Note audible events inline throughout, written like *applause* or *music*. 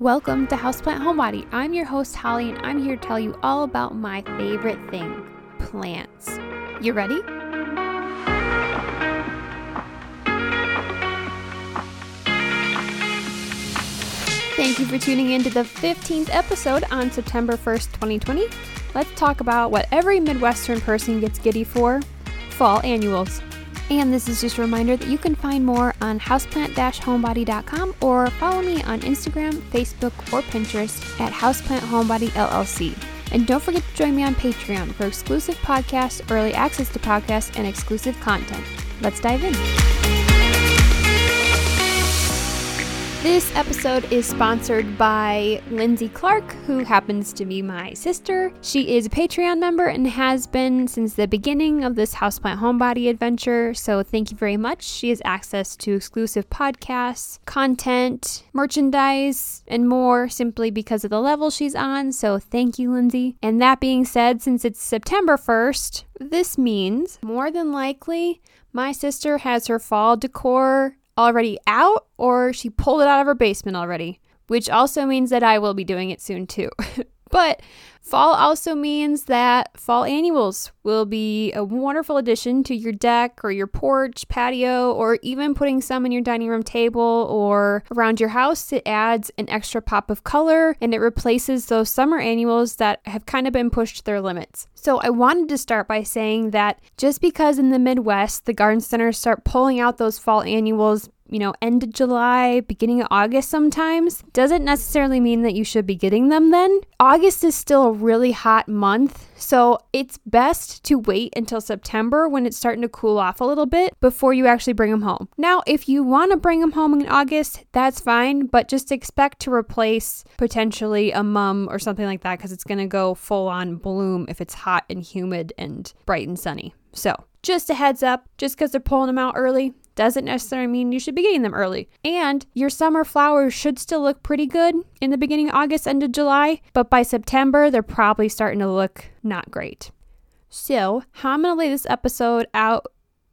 Welcome to Houseplant Homebody. I'm your host, Holly, and I'm here to tell you all about my favorite thing plants. You ready? Thank you for tuning in to the 15th episode on September 1st, 2020. Let's talk about what every Midwestern person gets giddy for fall annuals. And this is just a reminder that you can find more on houseplant-homebody.com or follow me on Instagram, Facebook, or Pinterest at Houseplant Homebody LLC. And don't forget to join me on Patreon for exclusive podcasts, early access to podcasts, and exclusive content. Let's dive in. This episode is sponsored by Lindsay Clark, who happens to be my sister. She is a Patreon member and has been since the beginning of this Houseplant Homebody adventure. So thank you very much. She has access to exclusive podcasts, content, merchandise, and more simply because of the level she's on. So thank you, Lindsay. And that being said, since it's September 1st, this means more than likely my sister has her fall decor already out or she pulled it out of her basement already, which also means that I will be doing it soon too. *laughs* but fall also means that fall annuals will be a wonderful addition to your deck or your porch, patio, or even putting some in your dining room table or around your house. It adds an extra pop of color and it replaces those summer annuals that have kind of been pushed to their limits. So, I wanted to start by saying that just because in the Midwest the garden centers start pulling out those fall annuals you know, end of July, beginning of August sometimes, doesn't necessarily mean that you should be getting them then. August is still a really hot month, so it's best to wait until September when it's starting to cool off a little bit before you actually bring them home. Now, if you want to bring them home in August, that's fine, but just expect to replace potentially a mum or something like that because it's going to go full on bloom if it's hot and humid and bright and sunny. So, just a heads up, just because they're pulling them out early doesn't necessarily mean you should be getting them early. And your summer flowers should still look pretty good in the beginning of August, end of July, but by September, they're probably starting to look not great. So, how I'm going to lay this episode out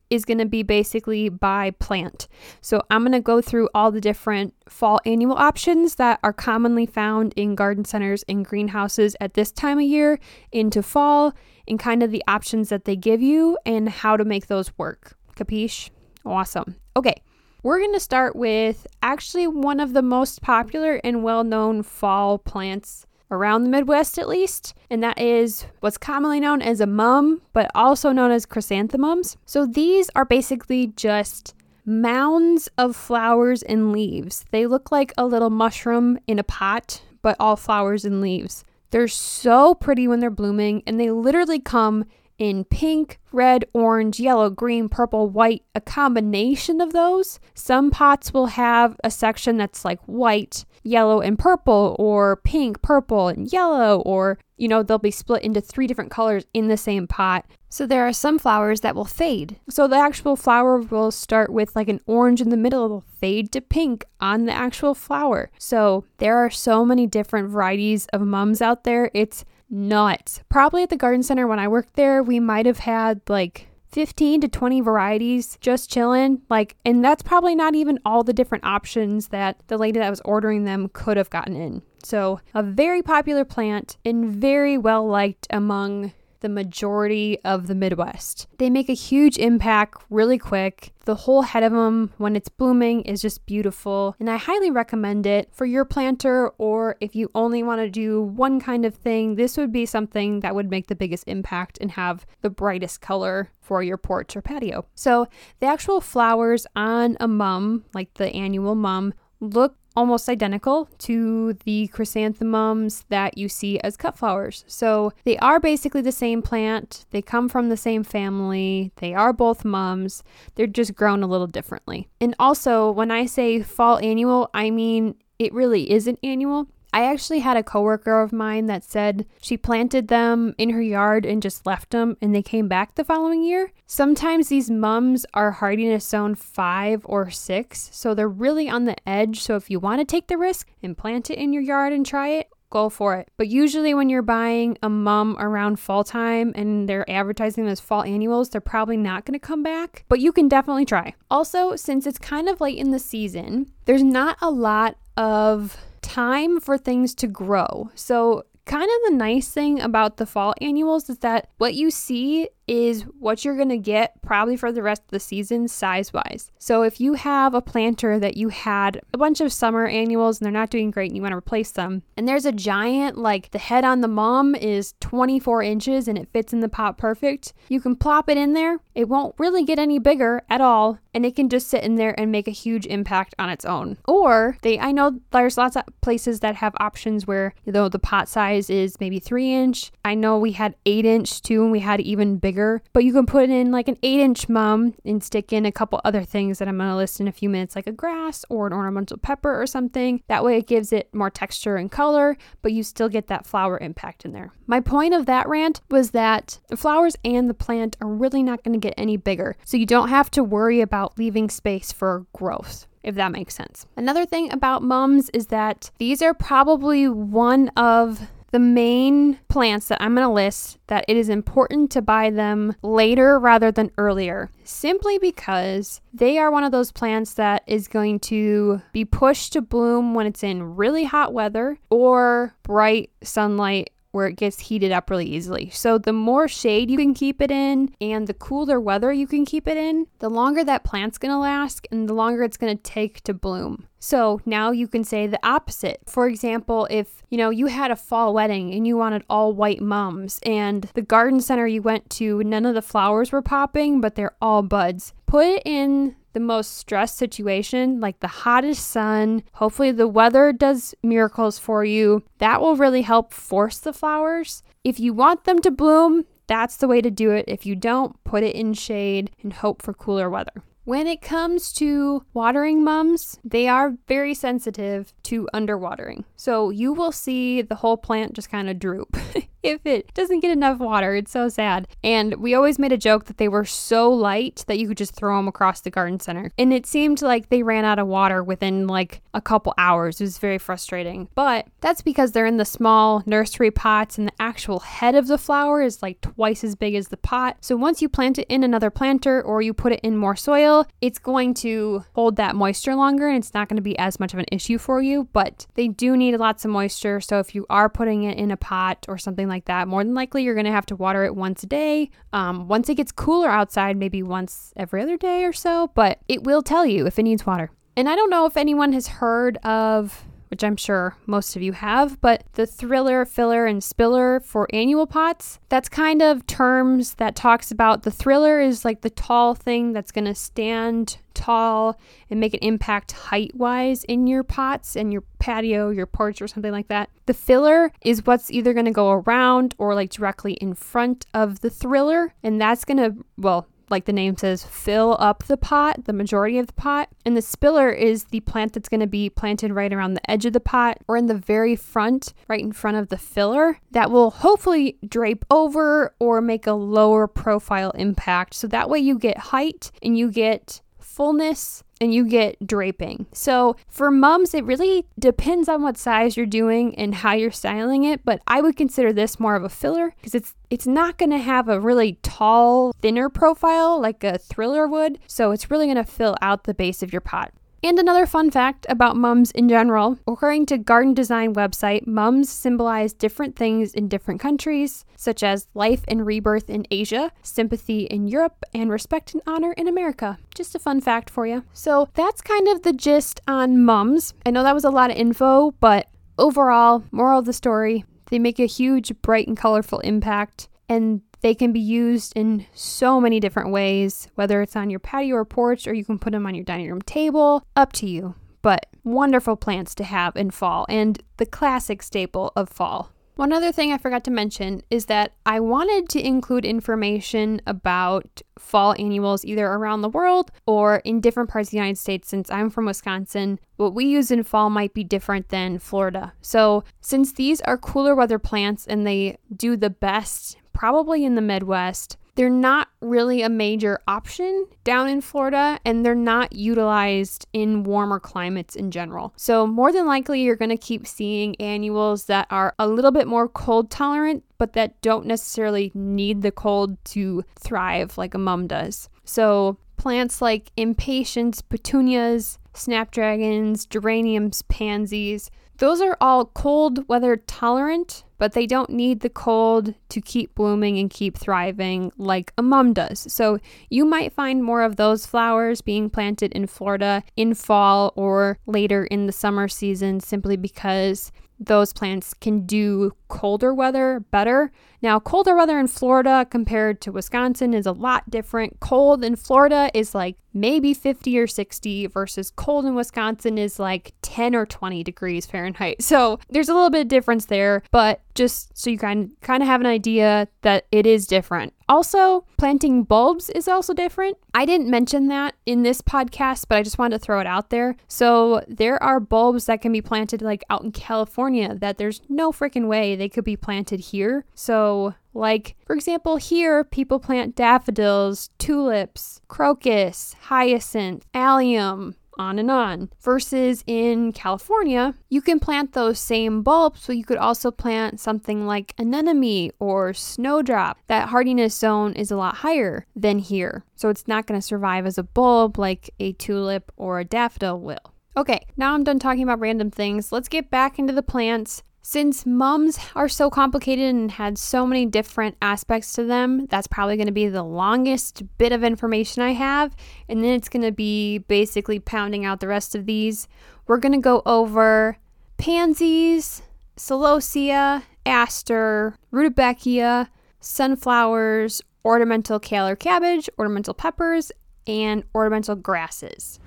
is going to be basically by plant. So I'm going to go through all the different fall annual options that are commonly found in garden centers and greenhouses at this time of year into fall and kind of the options that they give you and how to make those work. Capiche? Awesome. Okay, we're going to start with actually one of the most popular and well known fall plants around the Midwest, at least, and that is what's commonly known as a mum, but also known as chrysanthemums. So these are basically just mounds of flowers and leaves. They look like a little mushroom in a pot, but all flowers and leaves. They're so pretty when they're blooming, and they literally come in pink, red, orange, yellow, green, purple, white, a combination of those. Some pots will have a section that's like white, yellow, and purple, or pink, purple, and yellow, or you know, they'll be split into three different colors in the same pot. So there are some flowers that will fade. So the actual flower will start with like an orange in the middle, it'll fade to pink on the actual flower. So there are so many different varieties of mums out there. It's nuts. Probably at the garden center when I worked there, we might have had like 15 to 20 varieties just chilling. Like, and that's probably not even all the different options that the lady that was ordering them could have gotten in. So, a very popular plant and very well liked among the majority of the Midwest. They make a huge impact really quick. The whole head of them, when it's blooming, is just beautiful, and I highly recommend it for your planter or if you only want to do one kind of thing. This would be something that would make the biggest impact and have the brightest color for your porch or patio. So, the actual flowers on a mum, like the annual mum, look almost identical to the chrysanthemums that you see as cut flowers. So they are basically the same plant, they come from the same family, they are both mums, they're just grown a little differently. And also, when I say fall annual, I mean it really isn't annual. I actually had a coworker of mine that said she planted them in her yard and just left them and they came back the following year. Sometimes these mums are hardiness zone 5 or 6, so they're really on the edge. So if you want to take the risk and plant it in your yard and try it, go for it. But usually, when you're buying a mum around fall time and they're advertising as fall annuals, they're probably not going to come back, but you can definitely try. Also, since it's kind of late in the season, there's not a lot of time for things to grow. So, kind of the nice thing about the fall annuals is that what you see is what you're going to get probably for the rest of the season size wise. So if you have a planter that you had a bunch of summer annuals and they're not doing great and you want to replace them, and there's a giant, like the head on the mum is 24 inches and it fits in the pot perfect, you can plop it in there. It won't really get any bigger at all and it can just sit in there and make a huge impact on its own. Or they, I know there's lots of places that have options where though know the pot size is maybe three inch. I know we had eight inch too, and we had even bigger bigger, but you can put in like an eight inch mum and stick in a couple other things that I'm going to list in a few minutes, like a grass or an ornamental pepper or something. That way it gives it more texture and color, but you still get that flower impact in there. My point of that rant was that the flowers and the plant are really not going to get any bigger, so you don't have to worry about leaving space for growth if that makes sense. Another thing about mums is that these are probably one of the main plants that I'm going to list that it is important to buy them later rather than earlier, simply because they are one of those plants that is going to be pushed to bloom when it's in really hot weather or bright sunlight where it gets heated up really easily. So, the more shade you can keep it in and the cooler weather you can keep it in, the longer that plant's gonna last and the longer it's gonna take to bloom. So now you can say the opposite. For example, if you know you had a fall wedding and you wanted all white mums and the garden center you went to none of the flowers were popping but they're all buds. Put it in the most stressed situation, like the hottest sun. Hopefully, the weather does miracles for you. That will really help force the flowers. If you want them to bloom, that's the way to do it. If you don't, put it in shade and hope for cooler weather. When it comes to watering mums, they are very sensitive to underwatering. So you will see the whole plant just kind of droop. *laughs* if it doesn't get enough water. It's so sad. And we always made a joke that they were so light that you could just throw them across the garden center. And it seemed like they ran out of water within like a couple hours. It was very frustrating. But that's because they're in the small nursery pots and the actual head of the flower is like twice as big as the pot. So once you plant it in another planter or you put it in more soil, it's going to hold that moisture longer and it's not going to be as much of an issue for you. But they do need lots of moisture. So if you are putting it in a pot or something like like that, more than likely you're going to have to water it once a day. Um, once it gets cooler outside, maybe once every other day or so, but it will tell you if it needs water. And I don't know if anyone has heard of which I'm sure most of you have, but the thriller, filler, and spiller for annual pots, that's kind of terms that talks about the thriller is like the tall thing that's going to stand tall and make an impact height wise in your pots and your patio, your porch, or something like that. The filler is what's either going to go around or like directly in front of the thriller, and that's going to, well, like the name says, fill up the pot, the majority of the pot. And the spiller is the plant that's going to be planted right around the edge of the pot or in the very front, right in front of the filler, that will hopefully drape over or make a lower profile impact. So that way you get height and you get fullness and you get draping. So for mums, it really depends on what size you're doing and how you're styling it, but I would consider this more of a filler because it's it's not going to have a really tall, thinner profile like a thriller would. So it's really going to fill out the base of your pot. And another fun fact about mums in general according to Garden Design website, mums symbolize different things in different countries, such as life and rebirth in Asia, sympathy in Europe, and respect and honor in America. Just a fun fact for you. So that's kind of the gist on mums. I know that was a lot of info, but overall, moral of the story, they make a huge, bright, and colorful impact. And they can be used in so many different ways, whether it's on your patio or porch, or you can put them on your dining room table, up to you. But wonderful plants to have in fall and the classic staple of fall. One other thing I forgot to mention is that I wanted to include information about fall annuals either around the world or in different parts of the United States since I'm from Wisconsin. What we use in fall might be different than Florida. So, since these are cooler weather plants and they do the best probably in the Midwest. They're not really a major option down in Florida and they're not utilized in warmer climates in general. So, more than likely, you're going to keep seeing annuals that are a little bit more cold tolerant, but that don't necessarily need the cold to thrive like a mum does. So, plants like impatiens, petunias, snapdragons, geraniums, pansies, Those are all cold weather tolerant, but they don't need the cold to keep blooming and keep thriving like a mum does. So you might find more of those flowers being planted in Florida in fall or later in the summer season simply because those plants can do colder weather better. Now, colder weather in Florida compared to Wisconsin is a lot different. Cold in Florida is like maybe 50 or 60 versus cold in Wisconsin is like 10 or 20 degrees Fahrenheit. So, there's a little bit of difference there, but just so you kind kind of have an idea that it is different. Also, planting bulbs is also different. I didn't mention that in this podcast, but I just wanted to throw it out there. So, there are bulbs that can be planted like out in California that there's no freaking way they could be planted here. So, like, for example, here people plant daffodils, tulips, crocus, hyacinth, allium, on and on. Versus in California, you can plant those same bulbs, but you could also plant something like anemone or snowdrop. That hardiness zone is a lot higher than here, so it's not going to survive as a bulb like a tulip or a daffodil will. Okay, now I'm done talking about random things. Let's get back into the plants. Since mums are so complicated and had so many different aspects to them, that's probably going to be the longest bit of information I have. And then it's going to be basically pounding out the rest of these. We're going to go over pansies, celosia, aster, rudbeckia, sunflowers, ornamental kale or cabbage, ornamental peppers, and ornamental grasses.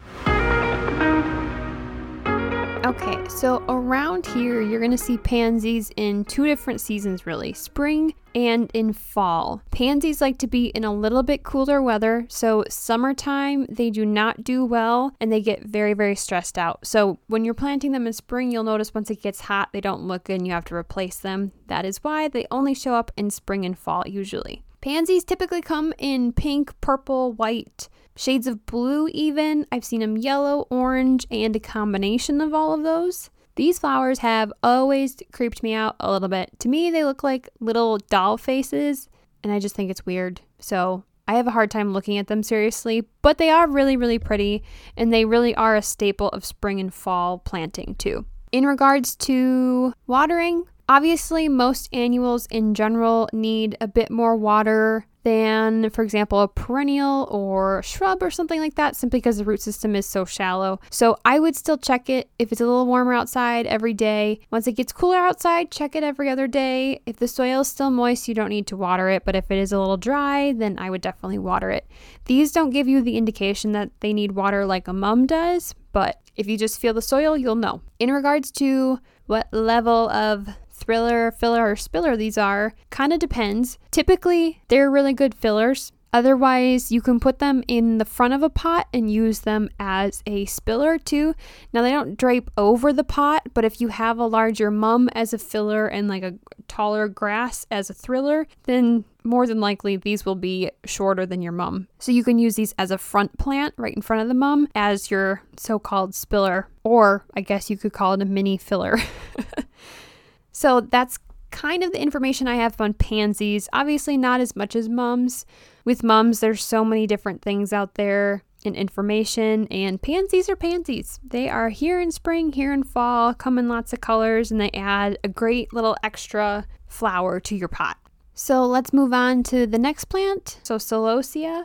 Okay, so around here, you're going to see pansies in two different seasons, really spring and in fall. Pansies like to be in a little bit cooler weather, so summertime they do not do well and they get very, very stressed out. So when you're planting them in spring, you'll notice once it gets hot, they don't look good and you have to replace them. That is why they only show up in spring and fall usually. Pansies typically come in pink, purple, white, shades of blue, even. I've seen them yellow, orange, and a combination of all of those. These flowers have always creeped me out a little bit. To me, they look like little doll faces, and I just think it's weird. So I have a hard time looking at them seriously, but they are really, really pretty, and they really are a staple of spring and fall planting too. In regards to watering, obviously, most annuals in general need a bit more water than, for example, a perennial or shrub or something like that, simply because the root system is so shallow. So I would still check it if it's a little warmer outside every day. Once it gets cooler outside, check it every other day. If the soil is still moist, you don't need to water it, but if it is a little dry, then I would definitely water it. These don't give you the indication that they need water like a mum does, but if you just feel the soil, you'll know. In regards to what level of thriller, filler, or spiller these are kind of depends. Typically, they're really good fillers. Otherwise, you can put them in the front of a pot and use them as a spiller too. Now, they don't drape over the pot, but if you have a larger mum as a filler and like a taller grass as a thriller, then more than likely these will be shorter than your mum. So you can use these as a front plant right in front of the mum as your so called spiller, or I guess you could call it a mini filler. *laughs* So that's kind of the information I have on pansies. Obviously, not as much as mums. With mums, there's so many different things out there and information, and pansies are pansies. They are here in spring, here in fall, come in lots of colors, and they add a great little extra flower to your pot. So let's move on to the next plant. So, celosia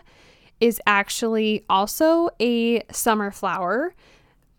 is actually also a summer flower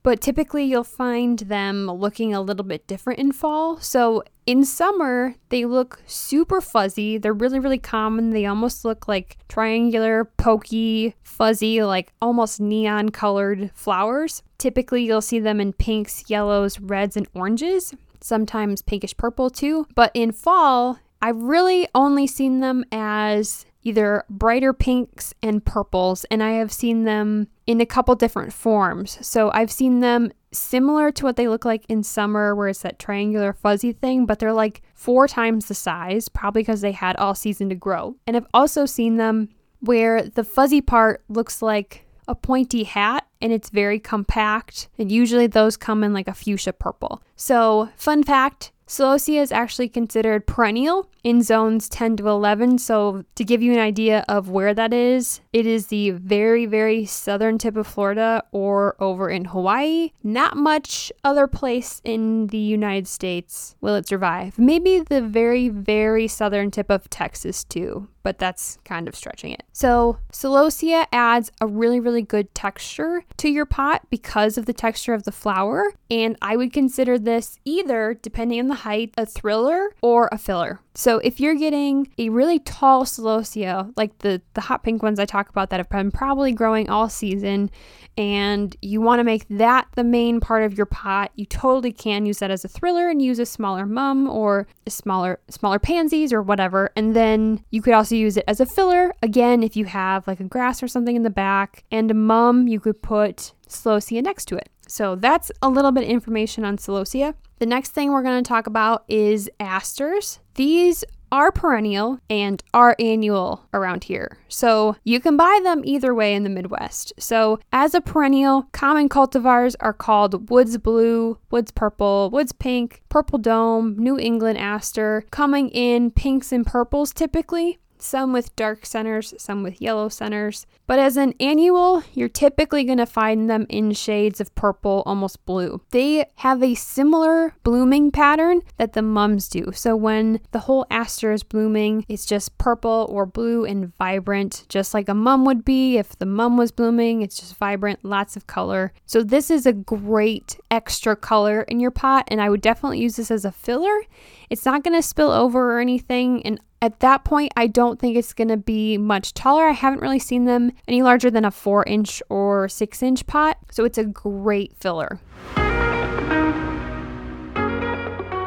but typically you'll find them looking a little bit different in fall. So in summer, they look super fuzzy. They're really, really common. They almost look like triangular, pokey, fuzzy, like almost neon colored flowers. Typically, you'll see them in pinks, yellows, reds, and oranges, sometimes pinkish purple too. But in fall, I've really only seen them as either brighter pinks and purples, and I have seen them in a couple different forms. So I've seen them similar to what they look like in summer, where it's that triangular fuzzy thing, but they're like four times the size, probably because they had all season to grow. And I've also seen them where the fuzzy part looks like a pointy hat and it's very compact. And usually those come in like a fuchsia purple. So, fun fact Celosia is actually considered perennial in zones 10 to 11. So, to give you an idea of where that is, it is the very, very southern tip of Florida or over in Hawaii. Not much other place in the United States will it survive. Maybe the very, very southern tip of Texas, too but that's kind of stretching it. So, celosia adds a really, really good texture to your pot because of the texture of the flower. And I would consider this either, depending on the height, a thriller or a filler. So if you're getting a really tall celosia, like the, the hot pink ones I talk about that have been probably growing all season, and you want to make that the main part of your pot, you totally can use that as a thriller and use a smaller mum or a smaller smaller pansies or whatever. And then you could also use it as a filler. Again, if you have like a grass or something in the back and a mum, you could put celosia next to it. So that's a little bit of information on celosia. The next thing we're going to talk about is asters. These are perennial and are annual around here. So you can buy them either way in the Midwest. So as a perennial, common cultivars are called woods blue, woods purple, woods pink, purple dome, New England aster, coming in pinks and purples typically some with dark centers, some with yellow centers. But as an annual, you're typically going to find them in shades of purple, almost blue. They have a similar blooming pattern that the mums do. So when the whole aster is blooming, it's just purple or blue and vibrant, just like a mum would be. If the mum was blooming, it's just vibrant, lots of color. So this is a great extra color in your pot, and I would definitely use this as a filler. It's not going to spill over or anything, and at that point, I don't think it's going to be much taller. I haven't really seen them any larger than a four inch or six inch pot, so it's a great filler.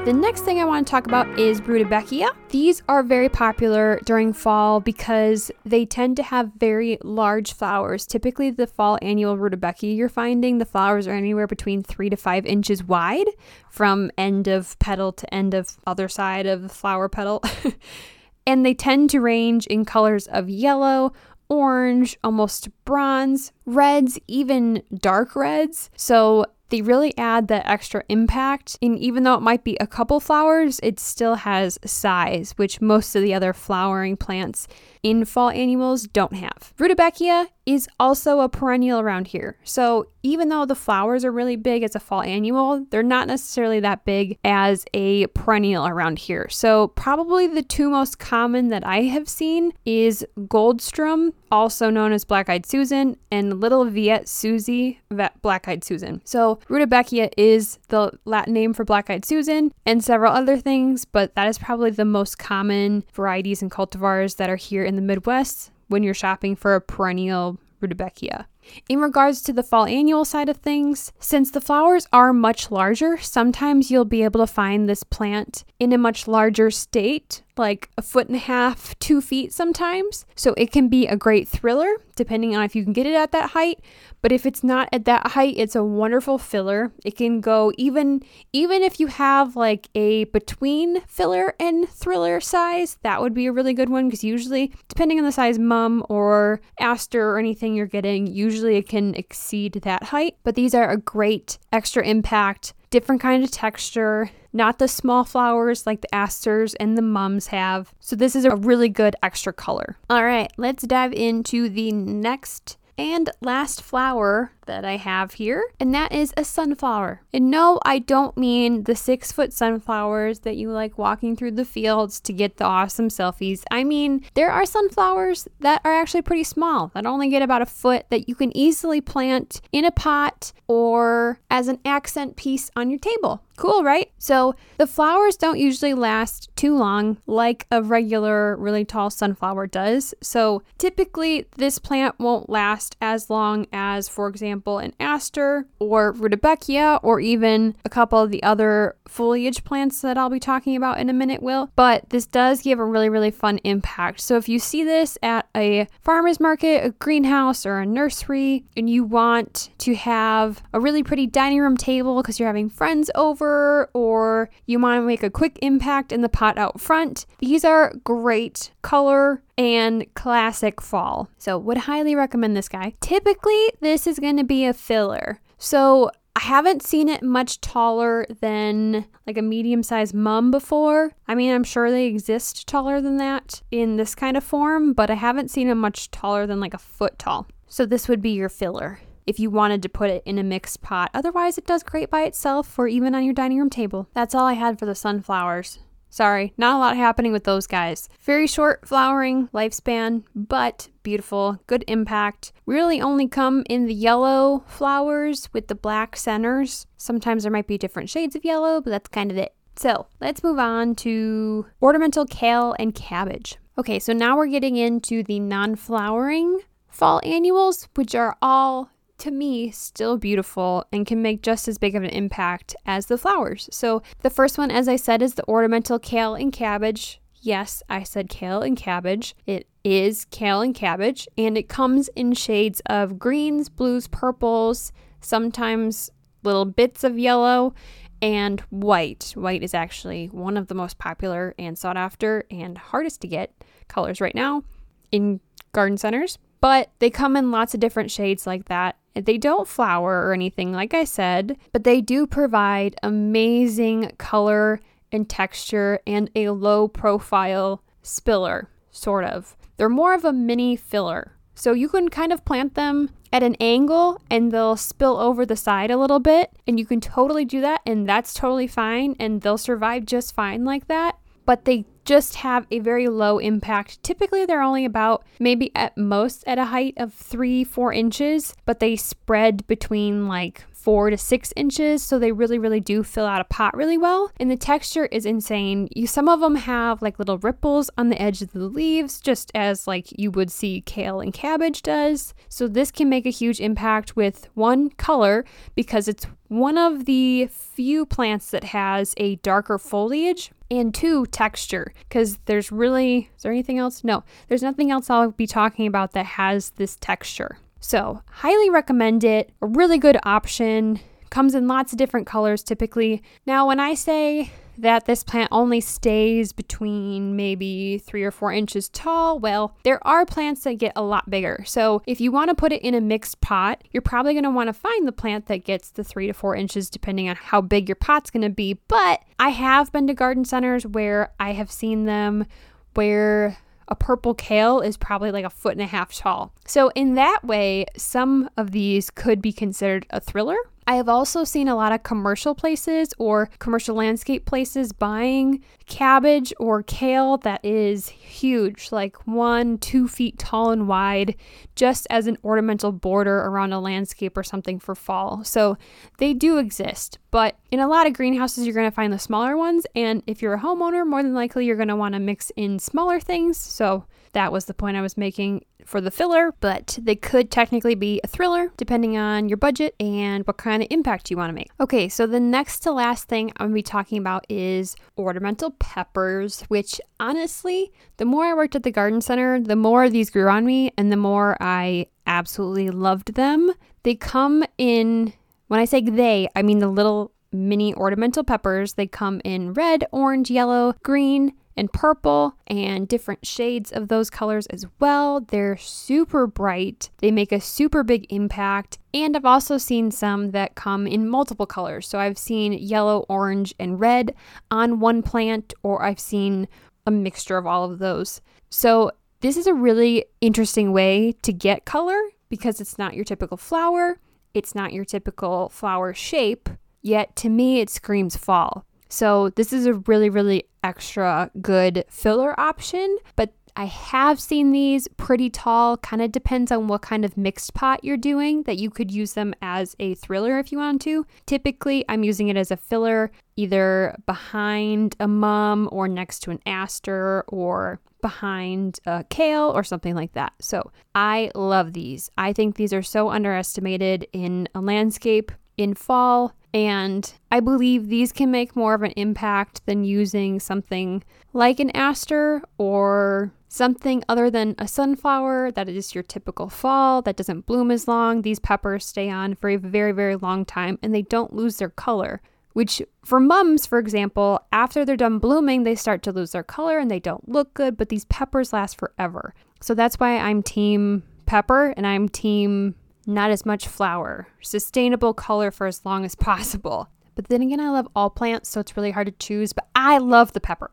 The next thing I want to talk about is Rudbeckia. These are very popular during fall because they tend to have very large flowers. Typically, the fall annual Rudbeckia you're finding, the flowers are anywhere between three to five inches wide from end of petal to end of other side of the flower petal. *laughs* and they tend to range in colors of yellow, orange, almost bronze, reds, even dark reds. So they really add that extra impact. And even though it might be a couple flowers, it still has size, which most of the other flowering plants in fall annuals don't have. Rudbeckia is also a perennial around here. So even though the flowers are really big as a fall annual, they're not necessarily that big as a perennial around here. So probably the two most common that I have seen is Goldstrum, also known as Black-eyed Susan, and Little Viette Susie, Black-eyed Susan. So Rudbeckia is the Latin name for Black-eyed Susan and several other things, but that is probably the most common varieties and cultivars that are here in the Midwest when you're shopping for a perennial rudbeckia. In regards to the fall annual side of things, since the flowers are much larger, sometimes you'll be able to find this plant in a much larger state, like a foot and a half, two feet sometimes. So it can be a great thriller, depending on if you can get it at that height. But if it's not at that height, it's a wonderful filler. It can go even even if you have like a between filler and thriller size, that would be a really good one because usually, depending on the size mum or aster or anything you're getting, usually it can exceed that height. But these are a great extra impact different kind of texture, not the small flowers like the asters and the mums have. So this is a really good extra color. All right, let's dive into the next and last flower that I have here, and that is a sunflower. And no, I don't mean the six foot sunflowers that you like walking through the fields to get the awesome selfies. I mean, there are sunflowers that are actually pretty small, that only get about a foot, that you can easily plant in a pot or as an accent piece on your table. Cool, right? So the flowers don't usually last too long like a regular, really tall sunflower does. So typically, this plant won't last as long as, for example, an aster or rudbeckia or even a couple of the other foliage plants that I'll be talking about in a minute will. But this does give a really, really fun impact. So if you see this at a farmer's market, a greenhouse, or a nursery, and you want to have a really pretty dining room table because you're having friends over or you want to make a quick impact in the pot out front, these are great color and classic fall. So, would highly recommend this guy. Typically, this is going to be a filler. So, I haven't seen it much taller than like a medium sized mum before. I mean, I'm sure they exist taller than that in this kind of form, but I haven't seen them much taller than like a foot tall. So this would be your filler if you wanted to put it in a mixed pot. Otherwise, it does great by itself or even on your dining room table. That's all I had for the sunflowers. Sorry, not a lot happening with those guys. Very short flowering lifespan, but beautiful, good impact. Really only come in the yellow flowers with the black centers. Sometimes there might be different shades of yellow, but that's kind of it. So let's move on to ornamental kale and cabbage. Okay, so now we're getting into the non flowering fall annuals, which are all to me, still beautiful and can make just as big of an impact as the flowers. So, the first one, as I said, is the ornamental kale and cabbage. Yes, I said kale and cabbage. It is kale and cabbage, and it comes in shades of greens, blues, purples, sometimes little bits of yellow, and white. White is actually one of the most popular and sought after and hardest to get colors right now in garden centers, but they come in lots of different shades like that. They don't flower or anything, like I said, but they do provide amazing color and texture and a low profile spiller, sort of. They're more of a mini filler. So you can kind of plant them at an angle and they'll spill over the side a little bit, and you can totally do that, and that's totally fine, and they'll survive just fine like that. But they just have a very low impact. Typically, they're only about maybe at most at a height of three, four inches, but they spread between like four to six inches. So they really, really do fill out a pot really well. And the texture is insane. You, some of them have like little ripples on the edge of the leaves, just as like you would see kale and cabbage does. So this can make a huge impact with one color because it's one of the few plants that has a darker foliage and two texture because there's really is there anything else no there's nothing else i'll be talking about that has this texture so highly recommend it a really good option comes in lots of different colors typically now when i say that this plant only stays between maybe three or four inches tall, well, there are plants that get a lot bigger. So if you want to put it in a mixed pot, you're probably going to want to find the plant that gets the three to four inches depending on how big your pot's going to be. But I have been to garden centers where I have seen them where a purple kale is probably like a foot and a half tall. So, in that way, some of these could be considered a thriller I have also seen a lot of commercial places or commercial landscape places buying cabbage or kale that is huge, like one, two feet tall and wide, just as an ornamental border around a landscape or something for fall. So they do exist, but in a lot of greenhouses, you're going to find the smaller ones. And if you're a homeowner, more than likely you're going to want to mix in smaller things. So that was the point I was making for the filler, but they could technically be a thriller depending on your budget and what kind of impact you want to make. Okay, so the next to last thing I'm going to be talking about is ornamental peppers, which honestly, the more I worked at the garden center, the more these grew on me and the more I absolutely loved them. They come in, when I say they, I mean the little mini ornamental peppers. They come in red, orange, yellow, green, and purple and different shades of those colors as well. They're super bright, they make a super big impact. And I've also seen some that come in multiple colors. So I've seen yellow, orange, and red on one plant, or I've seen a mixture of all of those. So this is a really interesting way to get color because it's not your typical flower, it's not your typical flower shape, yet to me it screams fall. So this is a really, really extra good filler option, but I have seen these pretty tall, kind of depends on what kind of mixed pot you're doing, that you could use them as a thriller if you want to. Typically, I'm using it as a filler either behind a mum or next to an aster or behind a kale or something like that. So I love these. I think these are so underestimated in a landscape in fall. And I believe these can make more of an impact than using something like an aster or something other than a sunflower that is your typical fall that doesn't bloom as long. These peppers stay on for a very, very long time and they don't lose their color. Which, for mums, for example, after they're done blooming, they start to lose their color and they don't look good, but these peppers last forever. So that's why I'm team pepper and I'm team not as much flower, sustainable color for as long as possible. But then again, I love all plants, so it's really hard to choose, but I love the pepper.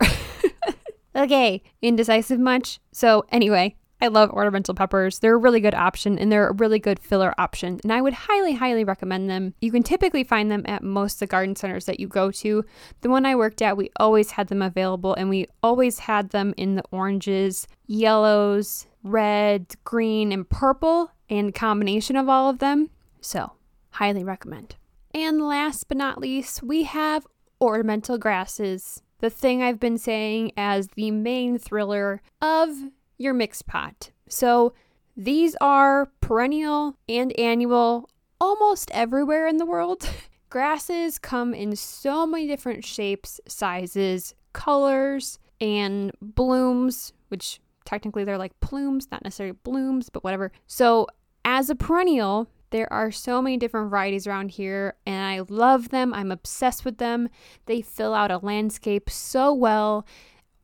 *laughs* okay, indecisive much? So, anyway, I love ornamental peppers. They're a really good option and they're a really good filler option. And I would highly, highly recommend them. You can typically find them at most of the garden centers that you go to. The one I worked at, we always had them available and we always had them in the oranges, yellows, red, green, and purple and combination of all of them. So, highly recommend. And last but not least, we have ornamental grasses. The thing I've been saying as the main thriller of your mixed pot. So these are perennial and annual almost everywhere in the world. *laughs* Grasses come in so many different shapes, sizes, colors, and blooms, which technically they're like plumes, not necessarily blooms, but whatever. So, as a perennial, there are so many different varieties around here, and I love them. I'm obsessed with them. They fill out a landscape so well,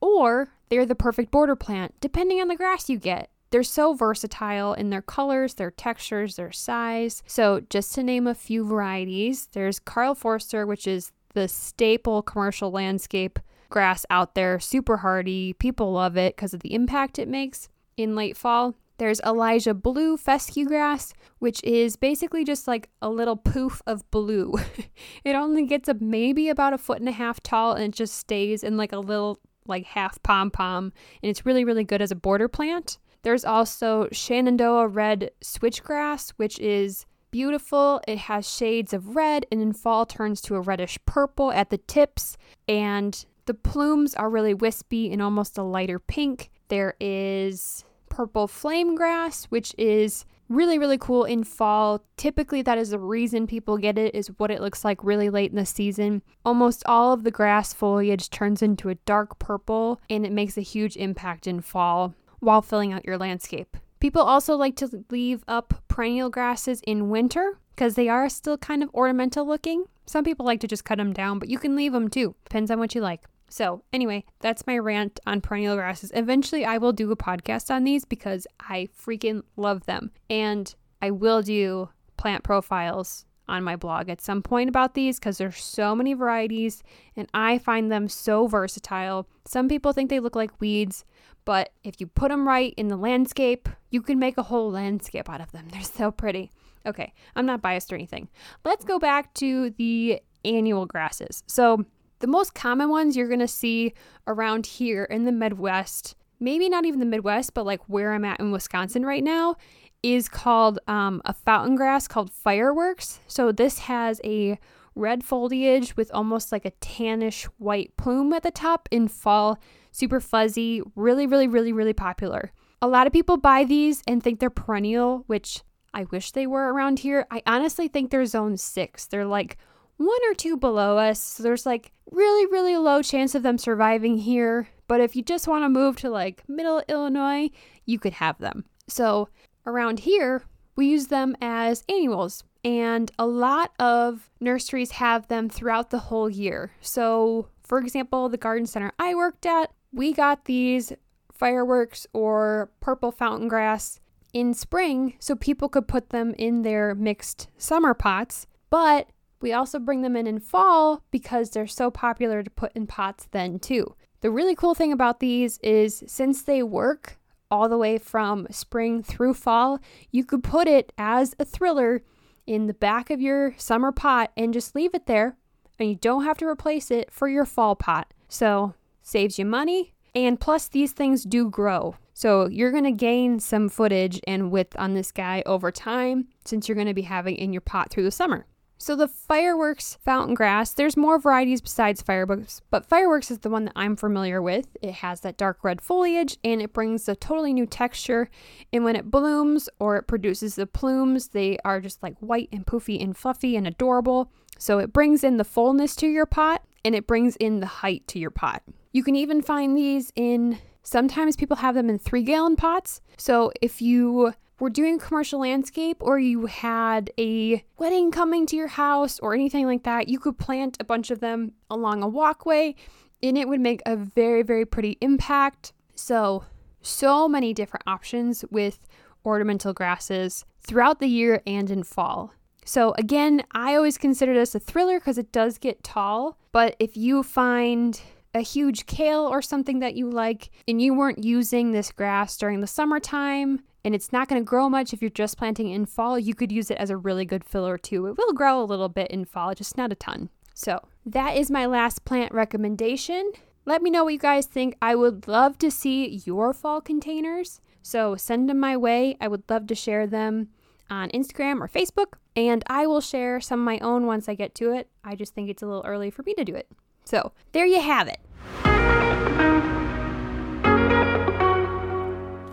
or they're the perfect border plant, depending on the grass you get. They're so versatile in their colors, their textures, their size. So, just to name a few varieties, there's Karl Foerster, which is the staple commercial landscape grass out there, super hardy. People love it because of the impact it makes in late fall. There's Elijah Blue fescue grass, which is basically just like a little poof of blue. *laughs* it only gets up maybe about a foot and a half tall and it just stays in like a little like half pom pom, and it's really, really good as a border plant. There's also Shenandoah red switchgrass, which is beautiful. It has shades of red and in fall turns to a reddish purple at the tips. And the plumes are really wispy and almost a lighter pink. There is purple flame grass, which is really really cool in fall. Typically that is the reason people get it is what it looks like really late in the season. Almost all of the grass foliage turns into a dark purple and it makes a huge impact in fall while filling out your landscape. People also like to leave up perennial grasses in winter because they are still kind of ornamental looking. Some people like to just cut them down but you can leave them too. Depends on what you like so, anyway, that's my rant on perennial grasses. Eventually, I will do a podcast on these because I freaking love them. And I will do plant profiles on my blog at some point about these because there's so many varieties and I find them so versatile. Some people think they look like weeds, but if you put them right in the landscape, you can make a whole landscape out of them. *laughs* They're so pretty. Okay, I'm not biased or anything. Let's go back to the annual grasses. So, the most common ones you're going to see around here in the Midwest, maybe not even the Midwest, but like where I'm at in Wisconsin right now, is called um, a fountain grass called fireworks. So this has a red foliage with almost like a tannish white plume at the top in fall, super fuzzy, really, really, really, really popular. A lot of people buy these and think they're perennial, which I wish they were around here. I honestly think they're zone six. They're like one or two below us. So there's like really, really low chance of them surviving here. But if you just want to move to like middle Illinois, you could have them. So around here, we use them as annuals. And a lot of nurseries have them throughout the whole year. So, for example, the garden center I worked at, we got these fireworks or purple fountain grass in spring so people could put them in their mixed summer pots. But we also bring them in in fall because they're so popular to put in pots then too. The really cool thing about these is since they work all the way from spring through fall, you could put it as a thriller in the back of your summer pot and just leave it there and you don't have to replace it for your fall pot. So, saves you money and plus these things do grow. So, you're going to gain some footage and width on this guy over time since you're going to be having in your pot through the summer. So the fireworks fountain grass, there's more varieties besides fireworks, but fireworks is the one that I'm familiar with. It has that dark red foliage and it brings a totally new texture. And when it blooms or it produces the plumes, they are just like white and poofy and fluffy and adorable. So it brings in the fullness to your pot and it brings in the height to your pot. You can even find these in Sometimes people have them in three gallon pots. So if you were doing commercial landscape or you had a wedding coming to your house or anything like that, you could plant a bunch of them along a walkway and it would make a very, very pretty impact. So, so many different options with ornamental grasses throughout the year and in fall. So, again, I always consider this a thriller because it does get tall. But if you find a huge kale or something that you like and you weren't using this grass during the summertime and it's not going to grow much if you're just planting in fall, you could use it as a really good filler too. It will grow a little bit in fall, just not a ton. So, that is my last plant recommendation. Let me know what you guys think. I would love to see your fall containers. So, send them my way. I would love to share them on Instagram or Facebook, and I will share some of my own once I get to it. I just think it's a little early for me to do it. So, there you have it.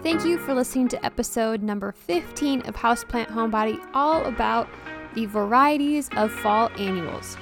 Thank you for listening to episode number 15 of Houseplant Homebody, all about the varieties of fall annuals.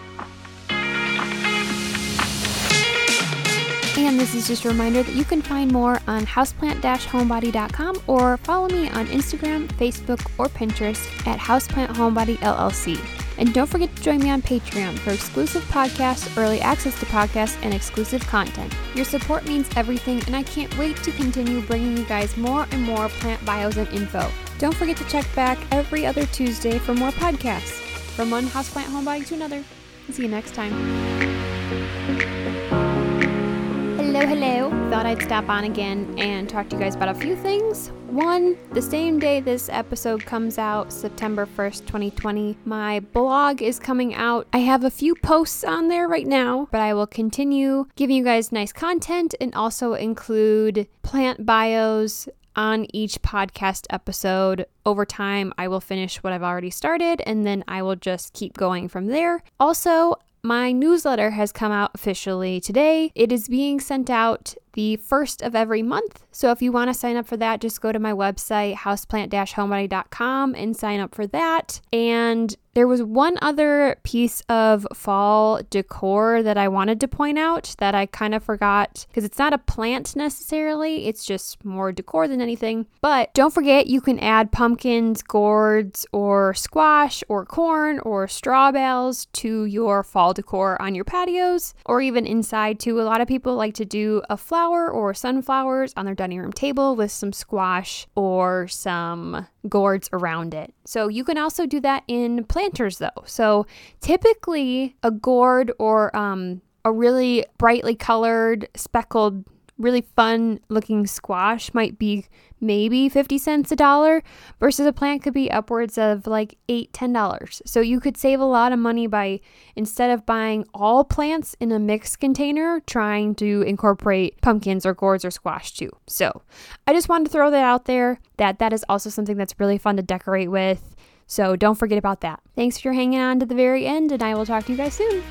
And this is just a reminder that you can find more on houseplant-homebody.com or follow me on Instagram, Facebook, or Pinterest at Houseplant Homebody LLC. And don't forget to join me on Patreon for exclusive podcasts, early access to podcasts, and exclusive content. Your support means everything, and I can't wait to continue bringing you guys more and more plant bios and info. Don't forget to check back every other Tuesday for more podcasts. From one houseplant homebody to another. See you next time. Hello, hello. Thought I'd stop on again and talk to you guys about a few things. One, the same day this episode comes out, September 1st, 2020, my blog is coming out. I have a few posts on there right now, but I will continue giving you guys nice content and also include plant bios on each podcast episode. Over time, I will finish what I've already started and then I will just keep going from there. Also, my newsletter has come out officially today. It is being sent out the first of every month. So if you want to sign up for that, just go to my website, houseplant-homebody.com, and sign up for that. And there was one other piece of fall decor that I wanted to point out that I kind of forgot because it's not a plant necessarily, it's just more decor than anything. But don't forget, you can add pumpkins, gourds, or squash, or corn, or straw bales to your fall decor on your patios or even inside too. A lot of people like to do a flower or sunflowers on their dining room table with some squash or some gourds around it. So you can also do that in planters though. So typically a gourd or um, a really brightly colored speckled really fun looking squash might be maybe 50 cents a dollar versus a plant could be upwards of like eight ten dollars. So you could save a lot of money by instead of buying all plants in a mixed container trying to incorporate pumpkins or gourds or squash too. So i just wanted to throw that out there that that is also something that's really fun to decorate with. So don't forget about that. Thanks for hanging on to the very end and i will talk to you guys soon